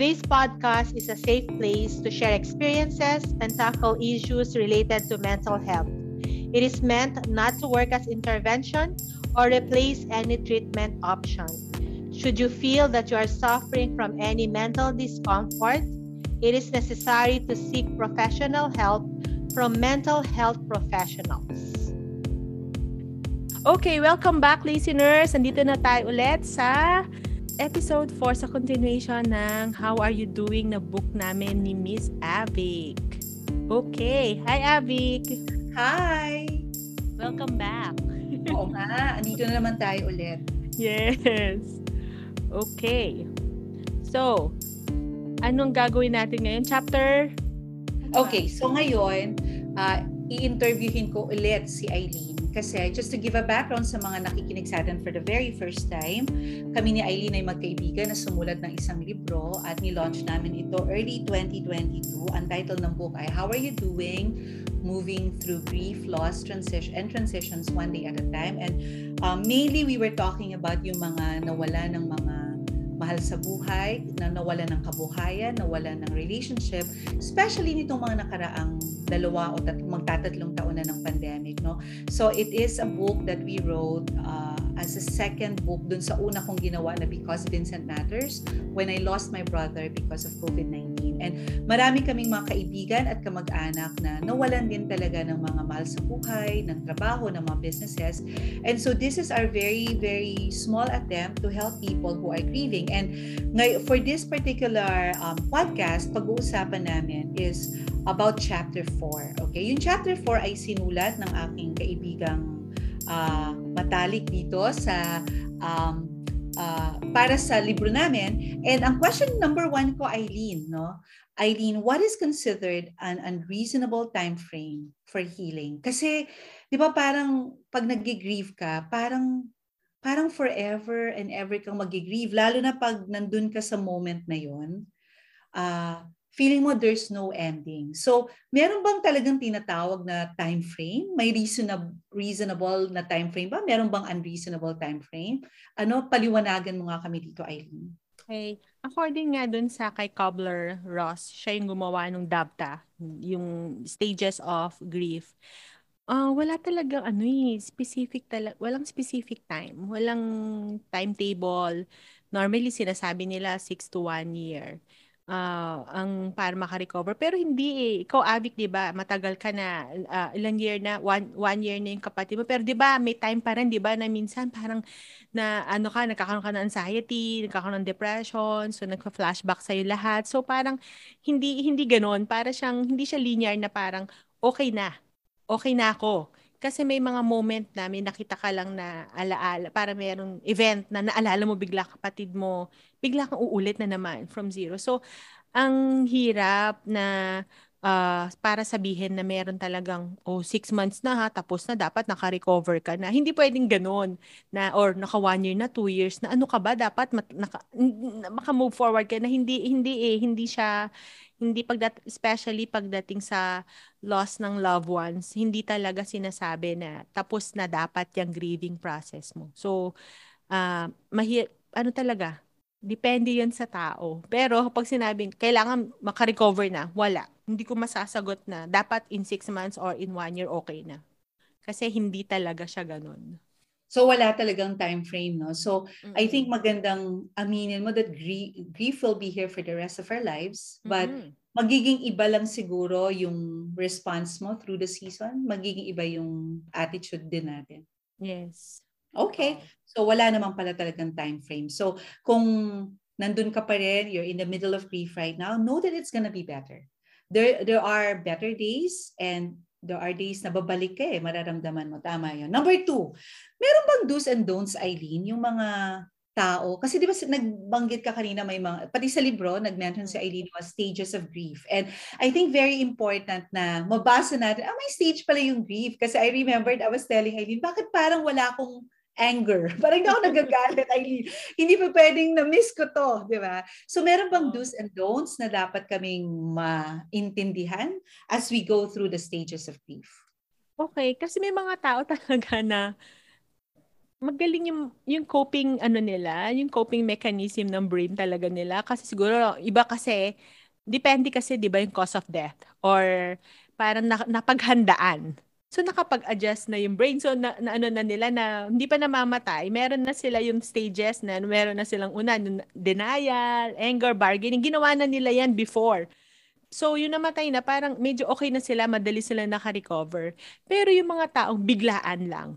This podcast is a safe place to share experiences and tackle issues related to mental health. It is meant not to work as intervention or replace any treatment option. Should you feel that you are suffering from any mental discomfort, it is necessary to seek professional help from mental health professionals. Okay, welcome back listeners. Andito na tayo ulit sa episode 4 sa continuation ng How Are You Doing na book namin ni Miss Avic. Okay, hi Avic! Hi! Welcome back! Oo nga, andito na naman tayo ulit. Yes! Okay. So, anong gagawin natin ngayon? Chapter? Okay, so ngayon, uh, i-interviewin ko ulit si Eileen. Kasi just to give a background sa mga nakikinig sa atin for the very first time, kami ni Eileen ay magkaibigan na sumulat ng isang libro at ni-launch namin ito early 2022. Ang title ng book ay How Are You Doing? Moving Through Grief, Loss, Transition, and Transitions One Day at a Time. And um, mainly we were talking about yung mga nawala ng mga mahal sa buhay, na nawala ng kabuhayan, nawala ng relationship, especially nitong mga nakaraang dalawa o tat- magtatatlong taon na ng pandemic. No? So it is a book that we wrote uh, as a second book dun sa una kong ginawa na Because Vincent Matters when I lost my brother because of COVID-19. And marami kaming mga kaibigan at kamag-anak na nawalan din talaga ng mga mahal sa buhay, ng trabaho, ng mga businesses. And so this is our very, very small attempt to help people who are grieving. And for this particular um, podcast, pag-uusapan namin is about chapter 4. Okay, yung chapter 4 ay sinulat ng aking kaibigang uh, matalik dito sa um, uh, para sa libro namin. And ang question number one ko, Eileen, no? Eileen, what is considered an unreasonable time frame for healing? Kasi, di ba parang pag nag-grieve ka, parang parang forever and ever kang mag-grieve. Lalo na pag nandun ka sa moment na yon, uh, feeling mo there's no ending. So, meron bang talagang tinatawag na time frame? May reasonable, reasonable na time frame ba? Meron bang unreasonable time frame? Ano, paliwanagan mo nga kami dito, Eileen. Okay. According nga dun sa kay Cobbler Ross, siya yung gumawa ng DABTA, yung stages of grief. Ah, wala talagang ano eh, specific talaga, walang specific time, walang timetable. Normally sinasabi nila 6 to 1 year. Uh, ang para maka-recover. Pero hindi eh. Ikaw, Avic, di ba? Matagal ka na. Uh, ilang year na? One, one year na yung kapatid mo. Pero di ba, may time pa rin, di ba, na minsan parang na ano ka, nagkakaroon ka ng anxiety, nagkakaroon ng depression, so nagka-flashback sa'yo lahat. So parang hindi hindi ganoon. Para siyang, hindi siya linear na parang okay na okay na ako. Kasi may mga moment na may nakita ka lang na alaala, para mayroong event na naalala mo bigla kapatid mo, bigla kang uulit na naman from zero. So, ang hirap na uh, para sabihin na meron talagang, oh, six months na ha, tapos na dapat naka-recover ka na. Hindi pwedeng ganun na, or naka one year na, two years na, ano ka ba, dapat mat, naka, maka-move forward ka na, hindi, hindi eh, hindi siya, hindi pagdat especially pagdating sa loss ng loved ones, hindi talaga sinasabi na tapos na dapat yung grieving process mo. So, uh, mahi ano talaga, depende yun sa tao. Pero pag sinabing kailangan makarecover na, wala. Hindi ko masasagot na dapat in six months or in one year okay na. Kasi hindi talaga siya ganun. So wala talagang time frame, no? So mm-hmm. I think magandang aminin mo that grief, grief will be here for the rest of our lives, but mm-hmm. Magiging iba lang siguro yung response mo through the season, magiging iba yung attitude din natin. Yes. Okay. So wala naman pala talagang time frame. So kung nandun ka pa rin, you're in the middle of grief right now, know that it's gonna be better. There there are better days and there are days na babalik ka eh, mararamdaman mo. Tama yun. Number two, meron bang do's and don'ts, Eileen, yung mga tao, kasi di ba nagbanggit ka kanina may mga, pati sa libro, nag-mention si Eileen was stages of grief. And I think very important na mabasa natin, ah, may stage pala yung grief. Kasi I remembered, I was telling Eileen, bakit parang wala akong anger. Parang hindi ako nagagalit, Eileen. Hindi pa pwedeng na-miss ko to, di ba? So meron bang do's and don'ts na dapat kaming maintindihan as we go through the stages of grief? Okay, kasi may mga tao talaga na magaling yung yung coping ano nila, yung coping mechanism ng brain talaga nila kasi siguro iba kasi depende kasi 'di ba yung cause of death or parang na, napaghandaan. So nakapag-adjust na yung brain. So na, na ano na nila na hindi pa namamatay, meron na sila yung stages na meron na silang una, denial, anger, bargaining. Ginawa na nila yan before. So, yung namatay na, parang medyo okay na sila, madali sila naka-recover. Pero yung mga taong biglaan lang,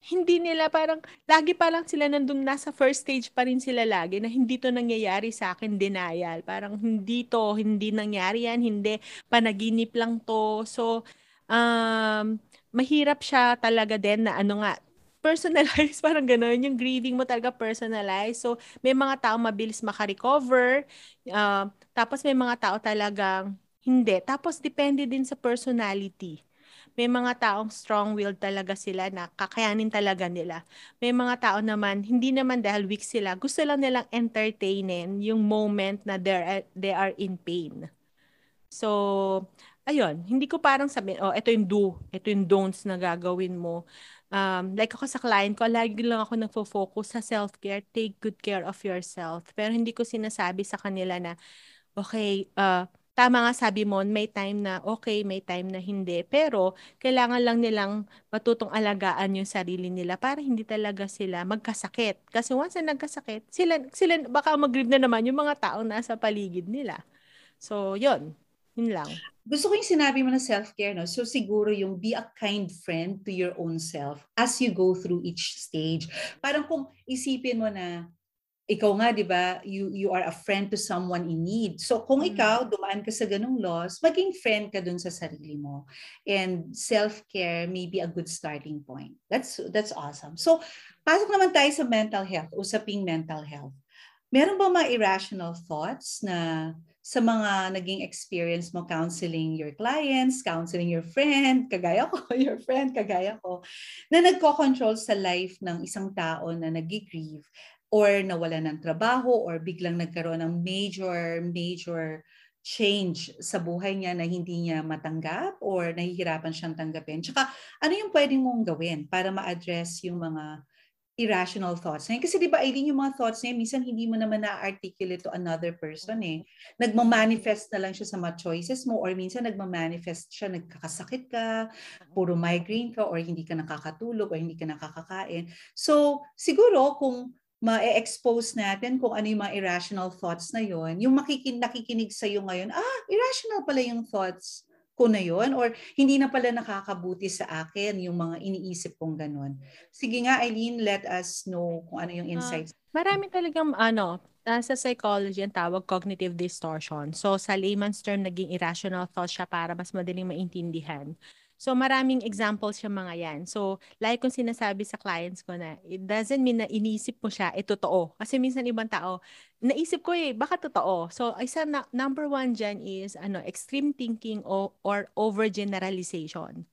hindi nila parang, lagi pa lang sila nandun, nasa first stage pa rin sila lagi na hindi to nangyayari sa akin, denial. Parang hindi to, hindi nangyari yan, hindi, panaginip lang to. So, um, mahirap siya talaga din na ano nga, personalized, parang gano'n. Yung grieving mo talaga personalized. So, may mga tao mabilis makarecover. Uh, tapos may mga tao talagang hindi. Tapos, depende din sa personality. May mga taong strong-willed talaga sila na kakayanin talaga nila. May mga tao naman, hindi naman dahil weak sila, gusto lang nilang entertainin yung moment na they're, they are in pain. So, ayun, hindi ko parang sabihin, oh, ito yung do, ito yung don'ts na gagawin mo. Um, like ako sa client ko, lagi lang ako nagfo-focus sa self-care, take good care of yourself. Pero hindi ko sinasabi sa kanila na, okay, uh, tama nga sabi mo, may time na okay, may time na hindi. Pero kailangan lang nilang matutong alagaan yung sarili nila para hindi talaga sila magkasakit. Kasi once na nagkasakit, sila, sila baka mag na naman yung mga tao nasa paligid nila. So, yun. Yun lang. Gusto ko yung sinabi mo na self-care, no? So siguro yung be a kind friend to your own self as you go through each stage. Parang kung isipin mo na ikaw nga 'di ba you you are a friend to someone in need. So kung mm. ikaw dumaan ka sa ganung loss maging friend ka dun sa sarili mo. And self-care may be a good starting point. That's that's awesome. So pasok naman tayo sa mental health usaping mental health. Meron ba mga irrational thoughts na sa mga naging experience mo counseling your clients, counseling your friend, kagaya ko, your friend, kagaya ko, na nagko-control sa life ng isang tao na nag-grieve or nawala ng trabaho or biglang nagkaroon ng major, major change sa buhay niya na hindi niya matanggap or nahihirapan siyang tanggapin. Tsaka ano yung pwedeng mong gawin para ma-address yung mga irrational thoughts niya. Kasi di ba, Aileen, yung mga thoughts niya, minsan hindi mo naman na-articulate to another person eh. Nagmamanifest na lang siya sa mga choices mo or minsan nagmamanifest siya, nagkakasakit ka, puro migraine ka or hindi ka nakakatulog or hindi ka nakakakain. So, siguro kung ma-expose natin kung ano yung mga irrational thoughts na yon yung makikin nakikinig sa iyo ngayon ah irrational pala yung thoughts ko na yon or hindi na pala nakakabuti sa akin yung mga iniisip kong ganun. Sige nga Eileen let us know kung ano yung ah, insights. uh, marami talagang ano uh, sa psychology ang tawag cognitive distortion. So sa layman's term naging irrational thoughts siya para mas madaling maintindihan So maraming examples yung mga yan. So like kung sinasabi sa clients ko na it doesn't mean na inisip mo siya, eh totoo. Kasi minsan ibang tao, naisip ko eh, baka totoo. So isa na, number one dyan is ano, extreme thinking o, or overgeneralization.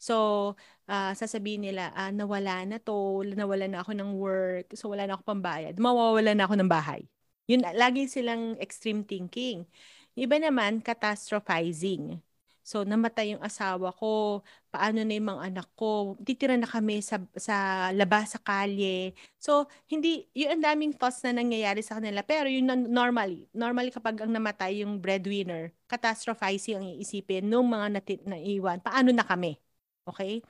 So, uh, sasabihin nila, ah, nawala na to, nawala na ako ng work, so wala na ako pambayad, mawawala na ako ng bahay. Yun, lagi silang extreme thinking. Iba naman, catastrophizing. So, namatay yung asawa ko, paano na yung mga anak ko, titira na kami sa, sa labas, sa kalye. So, hindi, yun ang daming thoughts na nangyayari sa kanila. Pero yun normally, normally kapag ang namatay yung breadwinner, catastrophizing ang iisipin nung mga nati- naiwan, paano na kami? Okay?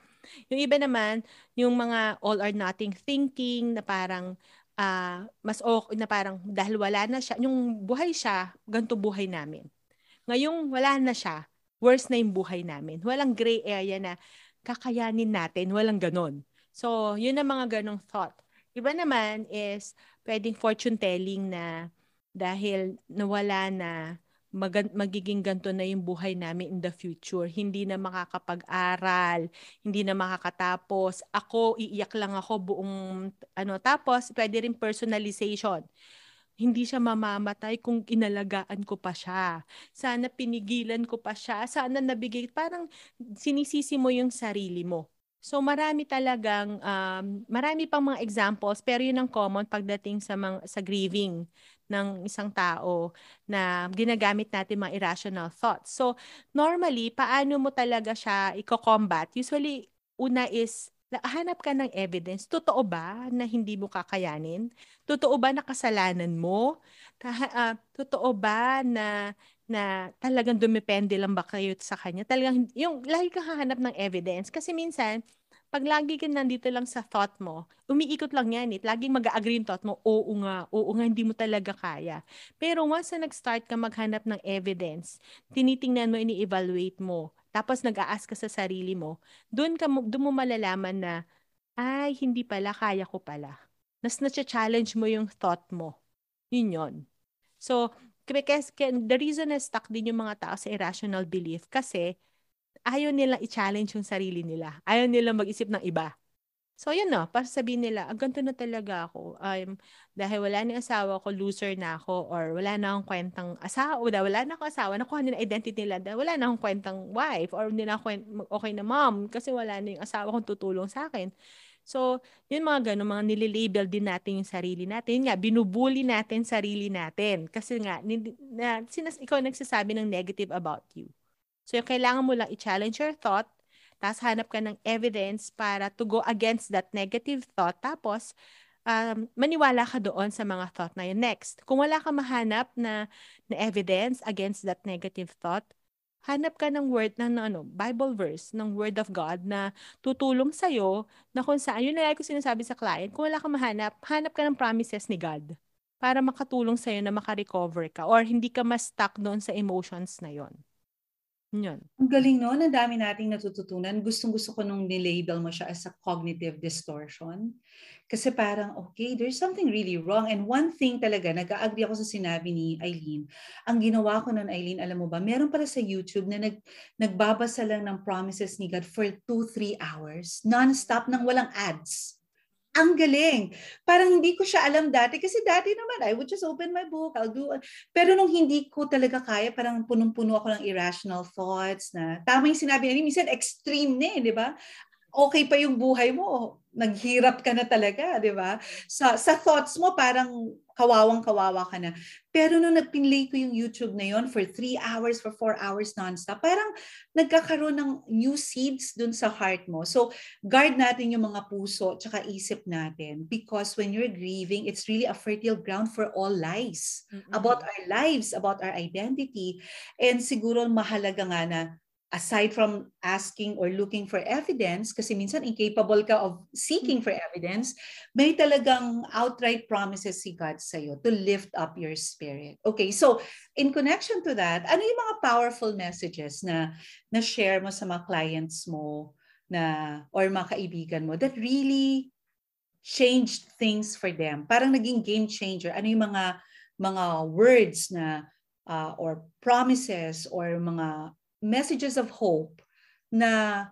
Yung iba naman, yung mga all or nothing thinking na parang uh, mas okay na parang dahil wala na siya, yung buhay siya, ganito buhay namin. Ngayong wala na siya, worse na yung buhay namin. Walang gray area na kakayanin natin, walang ganon. So, yun ang mga ganong thought. Iba naman is pwedeng fortune telling na dahil nawala na mag- magiging ganto na yung buhay namin in the future. Hindi na makakapag-aral, hindi na makakatapos. Ako, iiyak lang ako buong ano. Tapos, pwede rin personalization hindi siya mamamatay kung inalagaan ko pa siya. Sana pinigilan ko pa siya. Sana nabigay. Parang sinisisi mo yung sarili mo. So marami talagang um, marami pang mga examples pero yun ang common pagdating sa mga, sa grieving ng isang tao na ginagamit natin mga irrational thoughts. So normally paano mo talaga siya i-combat? Usually una is hanap ka ng evidence. Totoo ba na hindi mo kakayanin? Totoo ba na kasalanan mo? Ta- uh, totoo ba na na talagang dumepende lang ba kayo sa kanya? Talagang yung lagi kang hahanap ng evidence kasi minsan pag lagi ka nandito lang sa thought mo, umiikot lang yan eh. Laging mag-agree yung thought mo, oo nga, oo nga, hindi mo talaga kaya. Pero once na nag-start ka maghanap ng evidence, tinitingnan mo, ini-evaluate mo, tapos nag-aas ka sa sarili mo, doon, ka, doon mo malalaman na, ay, hindi pala, kaya ko pala. Nas na-challenge mo yung thought mo. Yun yun. So, the reason na stuck din yung mga tao sa irrational belief kasi ayaw nilang i-challenge yung sarili nila. Ayaw nilang mag-isip ng iba. So, yun na. Para sabihin nila, ah, ganito na talaga ako. Um, dahil wala na asawa ko, loser na ako, or wala na akong kwentang asawa, wala na akong asawa, nakuha nila identity nila, dahil wala na akong kwentang wife, or hindi na ako okay na mom, kasi wala na yung asawa kong tutulong sa akin. So, yun mga ganun, mga nililabel din natin yung sarili natin. Yun nga, binubuli natin sarili natin. Kasi nga, na, sinas, ikaw nagsasabi ng negative about you. So, yung kailangan mo lang i-challenge your thought, tapos hanap ka ng evidence para to go against that negative thought. Tapos, um, maniwala ka doon sa mga thought na yun. Next, kung wala ka mahanap na, na evidence against that negative thought, hanap ka ng word ng ano, Bible verse, ng word of God na tutulong sa iyo na kung saan, yun na ko sinasabi sa client, kung wala ka mahanap, hanap ka ng promises ni God para makatulong sa iyo na makarecover ka or hindi ka mas stuck doon sa emotions na yon. Yun. Ang galing no, ang dami nating natututunan. Gustong-gusto ko nung nilabel mo siya as a cognitive distortion. Kasi parang, okay, there's something really wrong. And one thing talaga, nag-agree ako sa sinabi ni Eileen. Ang ginawa ko nun, Eileen, alam mo ba, meron pala sa YouTube na nag, nagbabasa lang ng promises ni God for 2-3 hours, non-stop nang walang ads. Ang galing. Parang hindi ko siya alam dati kasi dati naman I would just open my book, I'll do Pero nung hindi ko talaga kaya, parang punong-puno ako ng irrational thoughts na tama yung sinabi niya, minsan extreme na eh, di ba? Okay pa yung buhay mo, naghirap ka na talaga, di ba? Sa, sa thoughts mo, parang kawawang-kawawa ka na. Pero nung nagpinlay ko yung YouTube na yon for three hours, for four hours nonstop, parang nagkakaroon ng new seeds dun sa heart mo. So, guard natin yung mga puso tsaka isip natin because when you're grieving, it's really a fertile ground for all lies mm-hmm. about our lives, about our identity. And siguro mahalaga nga na aside from asking or looking for evidence, kasi minsan incapable ka of seeking for evidence, may talagang outright promises si God sa iyo to lift up your spirit. Okay, so in connection to that, ano yung mga powerful messages na na-share mo sa mga clients mo na or mga kaibigan mo that really changed things for them? Parang naging game changer. Ano yung mga mga words na uh, or promises or mga messages of hope na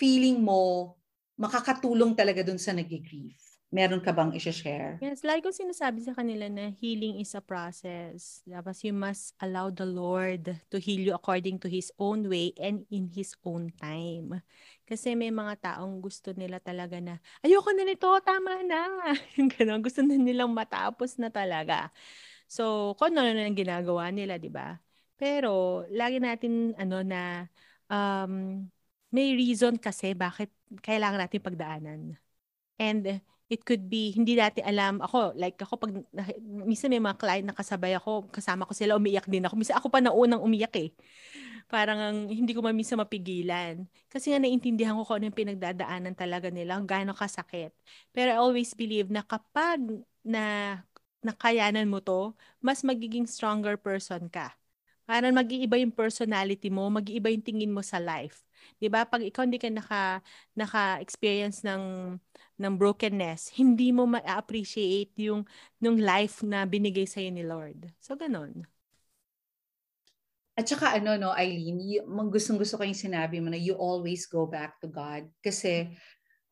feeling mo makakatulong talaga dun sa nag-grieve? Meron ka bang i-share? Yes, like ko sinasabi sa kanila na healing is a process. Tapos you must allow the Lord to heal you according to His own way and in His own time. Kasi may mga taong gusto nila talaga na, ayoko na nito, tama na. Yung ganun, gusto na nilang matapos na talaga. So, kung ano na ginagawa nila, di ba? Pero lagi natin ano na um, may reason kasi bakit kailangan natin pagdaanan. And it could be, hindi natin alam, ako, like ako, pag, minsan may mga client na kasabay ako, kasama ko sila, umiyak din ako. Minsan ako pa na unang umiyak eh. Parang ang, hindi ko mamisa mapigilan. Kasi nga naiintindihan ko kung ano yung pinagdadaanan talaga nila, gaano kasakit. Pero I always believe na kapag na nakayanan mo to, mas magiging stronger person ka. Parang mag-iiba yung personality mo, mag-iiba yung tingin mo sa life. 'Di ba? Pag ikaw hindi ka naka naka-experience ng ng brokenness, hindi mo ma-appreciate yung nung life na binigay sa ni Lord. So ganun. At saka ano no, Eileen, gustong-gusto ko yung sinabi mo na you always go back to God kasi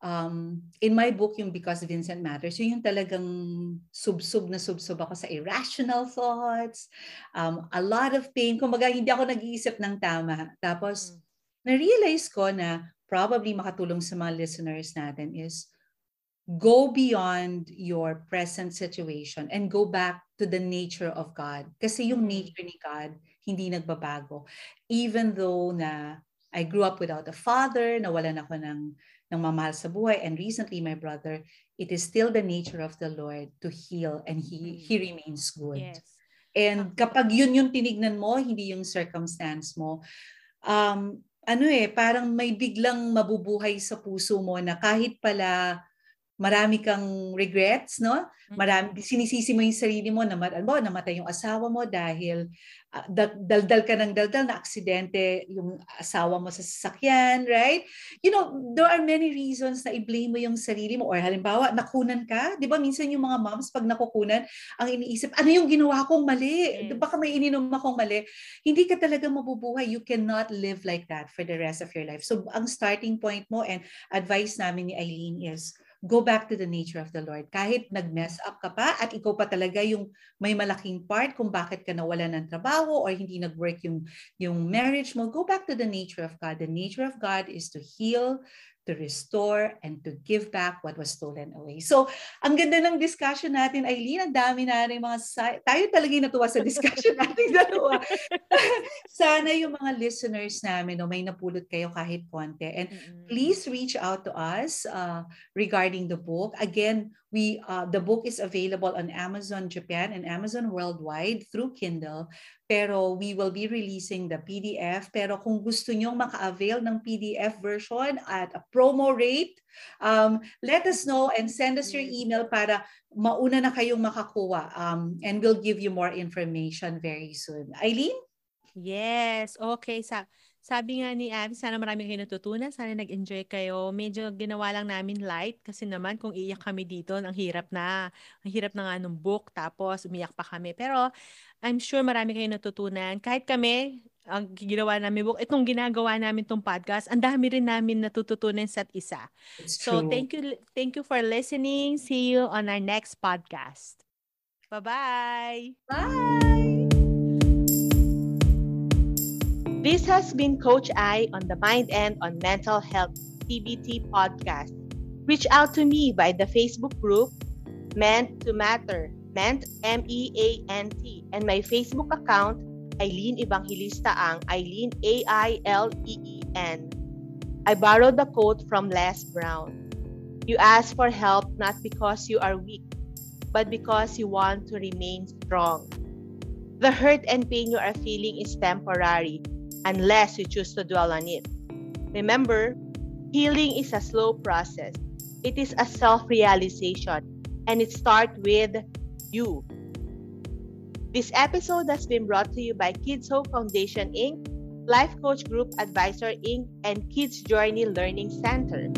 um, in my book, yung Because Vincent Matters, yun yung talagang subsub na subsub ako sa irrational thoughts, um, a lot of pain. Kumbaga, hindi ako nag-iisip ng tama. Tapos, mm. na-realize ko na probably makatulong sa mga listeners natin is go beyond your present situation and go back to the nature of God. Kasi yung mm. nature ni God, hindi nagbabago. Even though na I grew up without a father, nawalan ako ng ng mamahal sa buhay. And recently, my brother, it is still the nature of the Lord to heal and He, he remains good. Yes. And kapag yun yung tinignan mo, hindi yung circumstance mo, um, ano eh, parang may biglang mabubuhay sa puso mo na kahit pala marami kang regrets, no? Marami, sinisisi mo yung sarili mo na mo, namatay yung asawa mo dahil uh, daldal ka ng daldal na aksidente yung asawa mo sa sasakyan, right? You know, there are many reasons na i-blame mo yung sarili mo or halimbawa, nakunan ka. Di ba minsan yung mga moms pag nakukunan, ang iniisip, ano yung ginawa kong mali? Yes. Baka may ininom akong mali. Hindi ka talaga mabubuhay. You cannot live like that for the rest of your life. So, ang starting point mo and advice namin ni Eileen is, go back to the nature of the Lord. Kahit nag-mess up ka pa at ikaw pa talaga yung may malaking part kung bakit ka nawala ng trabaho or hindi nag-work yung, yung marriage mo, go back to the nature of God. The nature of God is to heal, to restore, and to give back what was stolen away. So, ang ganda ng discussion natin, Eileen, ang dami na rin mga, sa- tayo talaga natuwa sa discussion natin dalawa. Sana yung mga listeners namin, no, may napulot kayo kahit konti. And mm-hmm. please reach out to us uh, regarding the book. Again, we uh, the book is available on Amazon Japan and Amazon worldwide through Kindle. Pero we will be releasing the PDF. Pero kung gusto nyo maka-avail ng PDF version at a promo rate, um, let us know and send us your email para mauna na kayong makakuha. Um, and we'll give you more information very soon. Eileen? Yes. Okay. Sa sabi nga ni Abby, sana marami kayo natutunan. Sana nag-enjoy kayo. Medyo ginawa lang namin light kasi naman kung iiyak kami dito, ang hirap na. Ang hirap na nga nung book tapos umiyak pa kami. Pero I'm sure marami kayo natutunan. Kahit kami, ang ginawa namin book, itong ginagawa namin tong podcast, ang dami rin namin natututunan sa isa. It's so true. thank you thank you for listening. See you on our next podcast. Bye-bye. Bye. This has been Coach I on the Mind and on Mental Health TBT podcast. Reach out to me by the Facebook group Meant to Matter, Meant M E A N T, and my Facebook account Eileen Evangelista Ang, Eileen A I L E E N. I borrowed the quote from Les Brown. You ask for help not because you are weak, but because you want to remain strong. The hurt and pain you are feeling is temporary unless you choose to dwell on it. Remember, healing is a slow process. It is a self-realization and it starts with you. This episode has been brought to you by Kids Hope Foundation Inc., Life Coach Group Advisor Inc., and Kids Journey Learning Center.